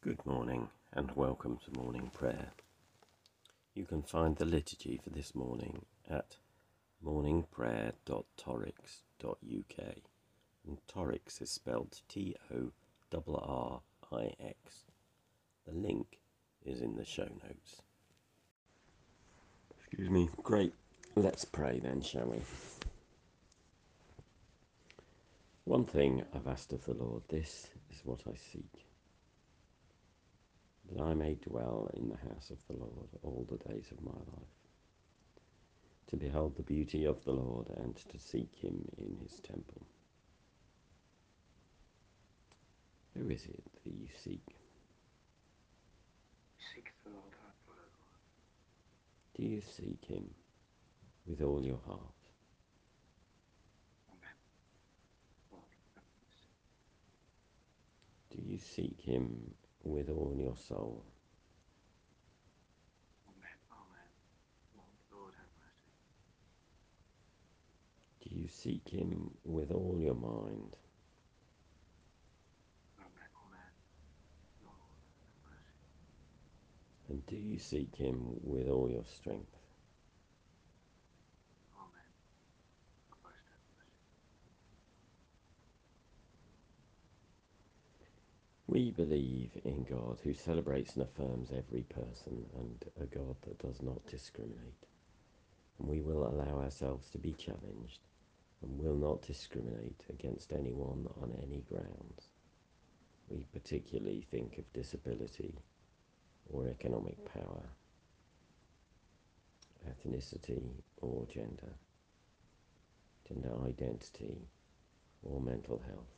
Good morning and welcome to morning prayer. You can find the liturgy for this morning at morningprayer.torrix.uk and Torrix is spelled T O R R I X. The link is in the show notes. Excuse me. Great. Let's pray then, shall we? One thing I've asked of the Lord, this is what I seek that I may dwell in the house of the Lord all the days of my life, to behold the beauty of the Lord and to seek him in his temple. Who is it that you seek? Seek the Lord. Do you seek him with all your heart? Amen. Lord, have mercy. Do you seek him with all your soul? Amen. Amen. Lord, Lord, have mercy. Do you seek him with all your mind? Amen. Amen. Lord. And do you seek him with all your strength? Amen. Christ, have mercy. We believe in God who celebrates and affirms every person and a God that does not discriminate. And we will allow ourselves to be challenged and will not discriminate against anyone on any grounds. We particularly think of disability or economic power, ethnicity or gender, gender identity or mental health,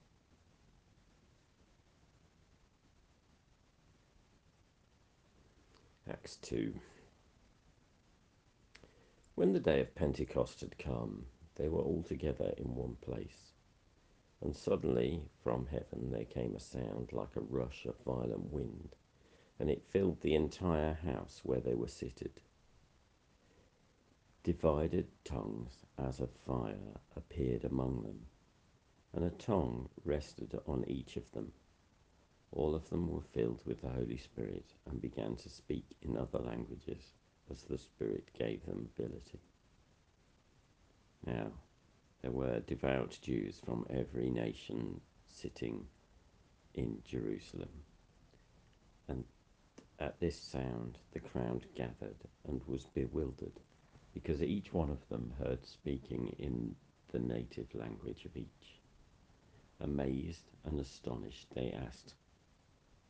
Acts 2. When the day of Pentecost had come, they were all together in one place. And suddenly from heaven there came a sound like a rush of violent wind, and it filled the entire house where they were seated. Divided tongues as of fire appeared among them, and a tongue rested on each of them. All of them were filled with the Holy Spirit and began to speak in other languages as the Spirit gave them ability. Now, there were devout Jews from every nation sitting in Jerusalem. And at this sound, the crowd gathered and was bewildered, because each one of them heard speaking in the native language of each. Amazed and astonished, they asked,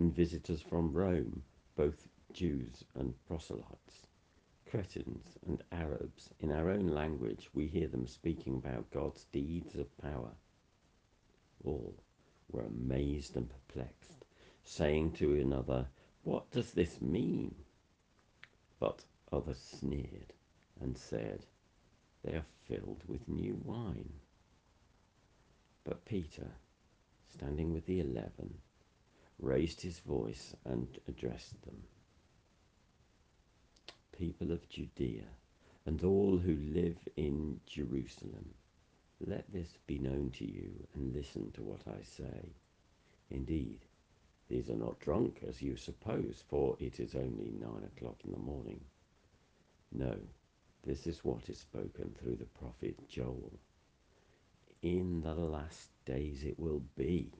and visitors from Rome, both Jews and proselytes Cretans and Arabs, in our own language, we hear them speaking about God's deeds of power. All were amazed and perplexed, saying to another, What does this mean? But others sneered and said, They are filled with new wine. But Peter, standing with the eleven, raised his voice and addressed them people of Judea, and all who live in Jerusalem, let this be known to you, and listen to what I say. Indeed, these are not drunk, as you suppose, for it is only nine o'clock in the morning. No, this is what is spoken through the prophet Joel. In the last days it will be,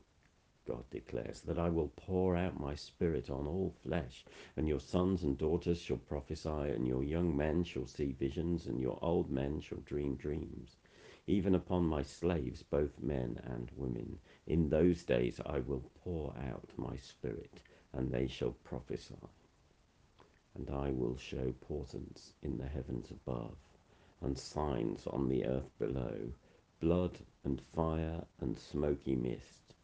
God declares, that I will pour out my spirit on all flesh, and your sons and daughters shall prophesy, and your young men shall see visions, and your old men shall dream dreams. Even upon my slaves, both men and women, in those days I will pour out my spirit, and they shall prophesy. And I will show portents in the heavens above, and signs on the earth below blood and fire and smoky mist.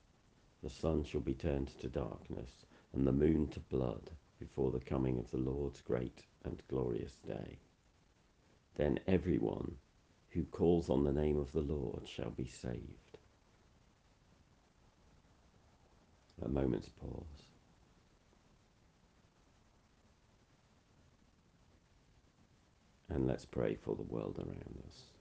The sun shall be turned to darkness, and the moon to blood, before the coming of the Lord's great and glorious day. Then everyone who calls on the name of the Lord shall be saved. A moment's pause. And let's pray for the world around us.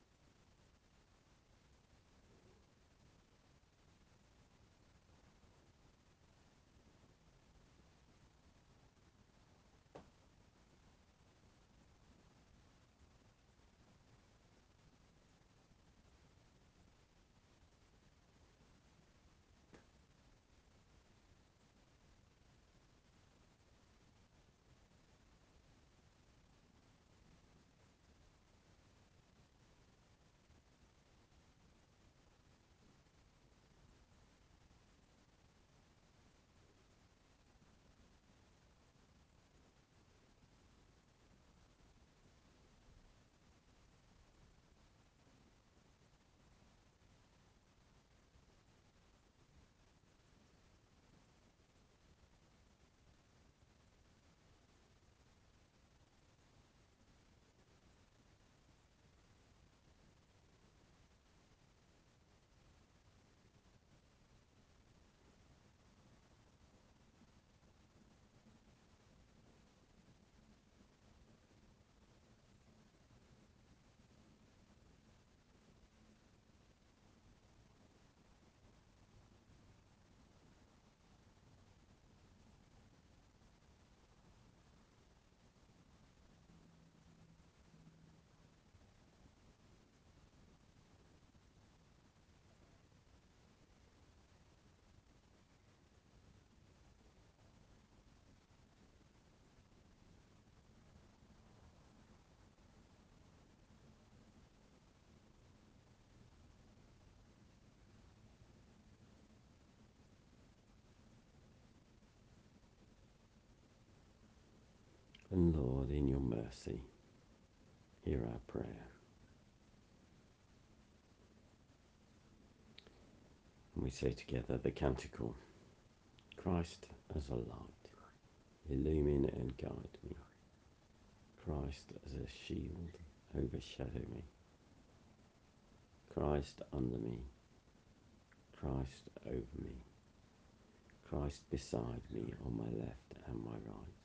And Lord, in your mercy, hear our prayer. And we say together the canticle Christ as a light, illumine and guide me. Christ as a shield, overshadow me. Christ under me, Christ over me, Christ beside me on my left and my right.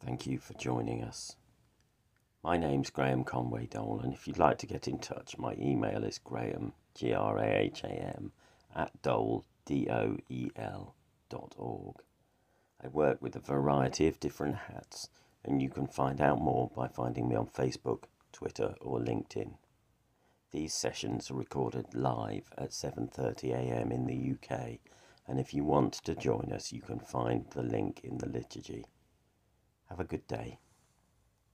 Thank you for joining us. My name's Graham Conway Doel, and if you'd like to get in touch, my email is graham, G R A H A M, at doel, D O E L, dot org. I work with a variety of different hats, and you can find out more by finding me on Facebook, Twitter, or LinkedIn. These sessions are recorded live at 7:30 a.m. in the UK, and if you want to join us, you can find the link in the liturgy. Have a good day.